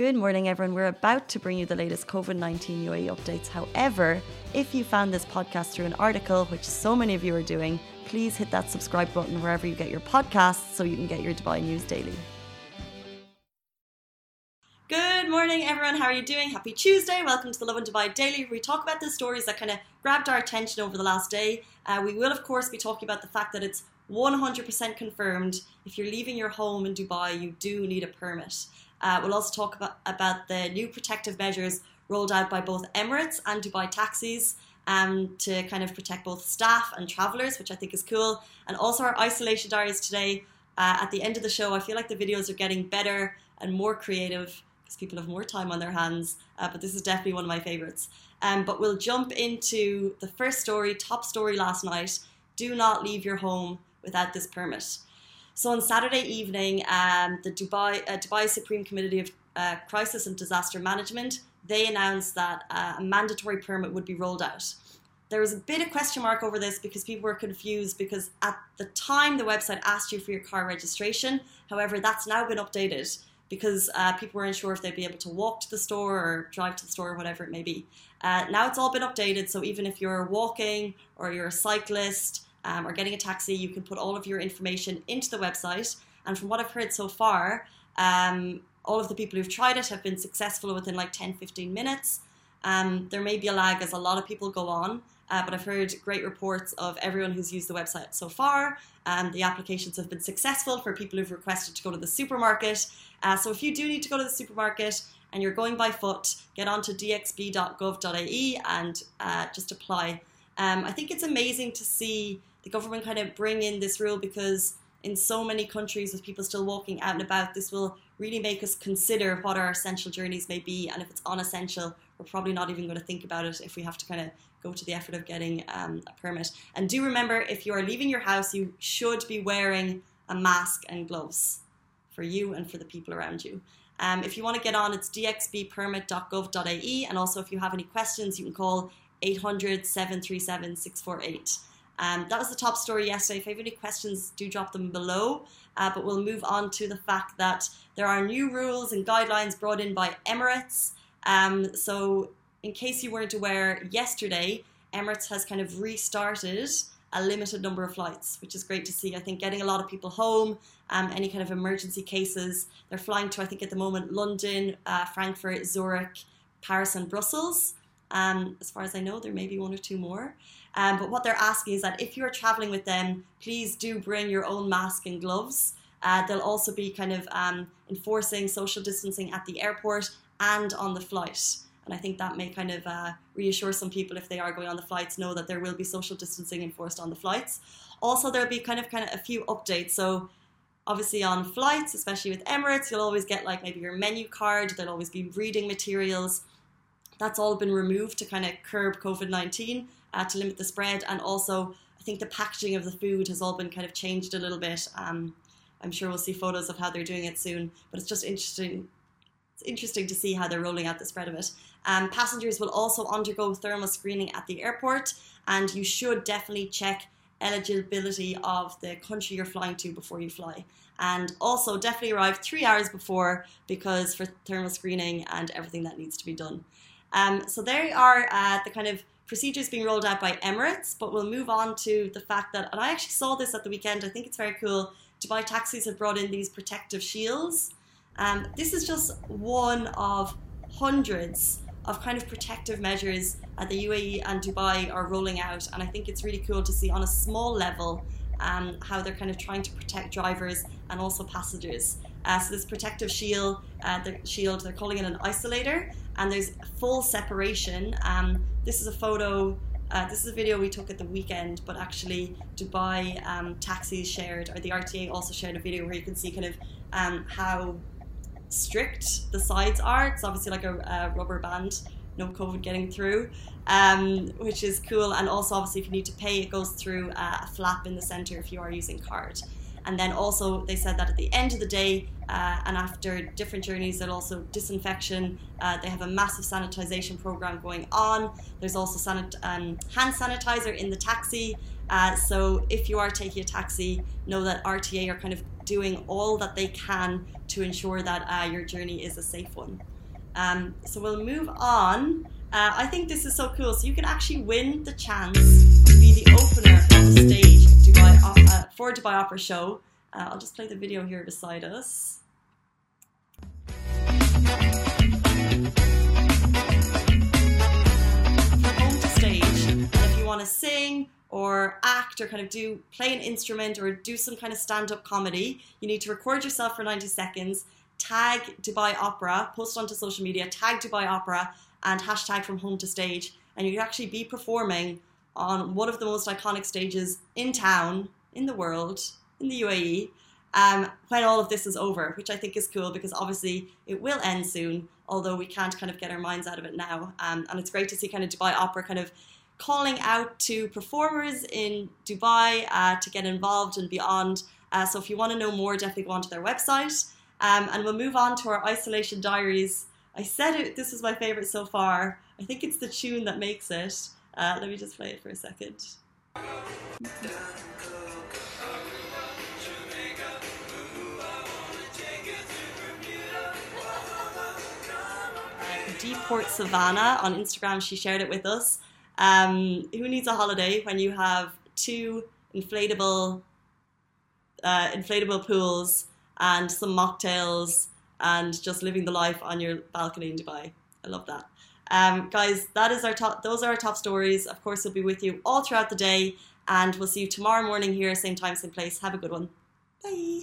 Good morning, everyone. We're about to bring you the latest COVID 19 UAE updates. However, if you found this podcast through an article, which so many of you are doing, please hit that subscribe button wherever you get your podcasts so you can get your Dubai news daily. Good morning, everyone. How are you doing? Happy Tuesday. Welcome to the Lovin Dubai Daily, where we talk about the stories that kind of grabbed our attention over the last day. Uh, we will, of course, be talking about the fact that it's 100% confirmed if you're leaving your home in Dubai, you do need a permit. Uh, we'll also talk about, about the new protective measures rolled out by both Emirates and Dubai Taxis um, to kind of protect both staff and travellers, which I think is cool. And also our isolation diaries today. Uh, at the end of the show, I feel like the videos are getting better and more creative because people have more time on their hands. Uh, but this is definitely one of my favourites. Um, but we'll jump into the first story, top story last night. Do not leave your home without this permit. So on Saturday evening, um, the Dubai uh, Dubai Supreme Committee of uh, Crisis and Disaster Management they announced that uh, a mandatory permit would be rolled out. There was a bit of question mark over this because people were confused because at the time the website asked you for your car registration. However, that's now been updated because uh, people weren't sure if they'd be able to walk to the store or drive to the store or whatever it may be. Uh, now it's all been updated, so even if you're walking or you're a cyclist, um, or getting a taxi, you can put all of your information into the website. And from what I've heard so far, um, all of the people who've tried it have been successful within like 10, 15 minutes. Um, there may be a lag as a lot of people go on, uh, but I've heard great reports of everyone who's used the website so far. Um, the applications have been successful for people who've requested to go to the supermarket. Uh, so if you do need to go to the supermarket and you're going by foot, get onto dxb.gov.ae and uh, just apply. Um, I think it's amazing to see the government kind of bring in this rule because in so many countries with people still walking out and about, this will really make us consider what our essential journeys may be. And if it's unessential, we're probably not even going to think about it if we have to kind of go to the effort of getting um, a permit. And do remember, if you are leaving your house, you should be wearing a mask and gloves for you and for the people around you. Um, if you want to get on, it's dxbpermit.gov.ae. And also, if you have any questions, you can call 800 737 648. Um, that was the top story yesterday. If you have any questions, do drop them below. Uh, but we'll move on to the fact that there are new rules and guidelines brought in by Emirates. Um, so, in case you weren't aware, yesterday Emirates has kind of restarted a limited number of flights, which is great to see. I think getting a lot of people home, um, any kind of emergency cases, they're flying to, I think at the moment, London, uh, Frankfurt, Zurich, Paris, and Brussels. Um, as far as I know, there may be one or two more. Um, but what they're asking is that if you're traveling with them, please do bring your own mask and gloves. Uh, they'll also be kind of um, enforcing social distancing at the airport and on the flight. And I think that may kind of uh, reassure some people if they are going on the flights, know that there will be social distancing enforced on the flights. Also, there'll be kind of kind of a few updates. So obviously on flights, especially with Emirates, you'll always get like maybe your menu card. There'll always be reading materials. That's all been removed to kind of curb COVID 19, uh, to limit the spread. And also, I think the packaging of the food has all been kind of changed a little bit. Um, I'm sure we'll see photos of how they're doing it soon, but it's just interesting. It's interesting to see how they're rolling out the spread of it. Um, passengers will also undergo thermal screening at the airport, and you should definitely check eligibility of the country you're flying to before you fly. And also, definitely arrive three hours before because for thermal screening and everything that needs to be done. Um, so there are uh, the kind of procedures being rolled out by Emirates, but we'll move on to the fact that, and I actually saw this at the weekend, I think it's very cool. Dubai taxis have brought in these protective shields. Um, this is just one of hundreds of kind of protective measures that the UAE and Dubai are rolling out, and I think it's really cool to see on a small level um, how they're kind of trying to protect drivers and also passengers. Uh, so this protective shield, uh, the shield, they're calling it an isolator, and there's full separation. Um, this is a photo. Uh, this is a video we took at the weekend, but actually Dubai um, taxis shared, or the RTA also shared a video where you can see kind of um, how strict the sides are. It's obviously like a, a rubber band, no COVID getting through, um, which is cool. And also, obviously, if you need to pay, it goes through uh, a flap in the center if you are using card. And then also, they said that at the end of the day uh, and after different journeys, there's also disinfection. Uh, they have a massive sanitization program going on. There's also sanit- um, hand sanitizer in the taxi. Uh, so if you are taking a taxi, know that RTA are kind of doing all that they can to ensure that uh, your journey is a safe one. Um, so we'll move on. Uh, I think this is so cool. So you can actually win the chance to be the opener of the stage for Dubai Opera Show. Uh, I'll just play the video here beside us. home to stage, and if you want to sing or act or kind of do play an instrument or do some kind of stand-up comedy, you need to record yourself for 90 seconds, tag Dubai Opera, post onto social media, tag Dubai Opera, and hashtag from home to stage, and you'd actually be performing on one of the most iconic stages in town, in the world, in the UAE, um, when all of this is over, which I think is cool because obviously it will end soon, although we can't kind of get our minds out of it now. Um, and it's great to see kind of Dubai Opera kind of calling out to performers in Dubai uh, to get involved and beyond. Uh, so if you want to know more, definitely go onto their website. Um, and we'll move on to our isolation diaries. I said it, this was my favorite so far. I think it's the tune that makes it. Uh, let me just play it for a second. Deeport Savannah on Instagram. She shared it with us. Um, who needs a holiday when you have two inflatable uh, inflatable pools and some mocktails and just living the life on your balcony in Dubai? I love that. Um, guys, that is our top. Those are our top stories. Of course, we'll be with you all throughout the day, and we'll see you tomorrow morning here, same time, same place. Have a good one. Bye.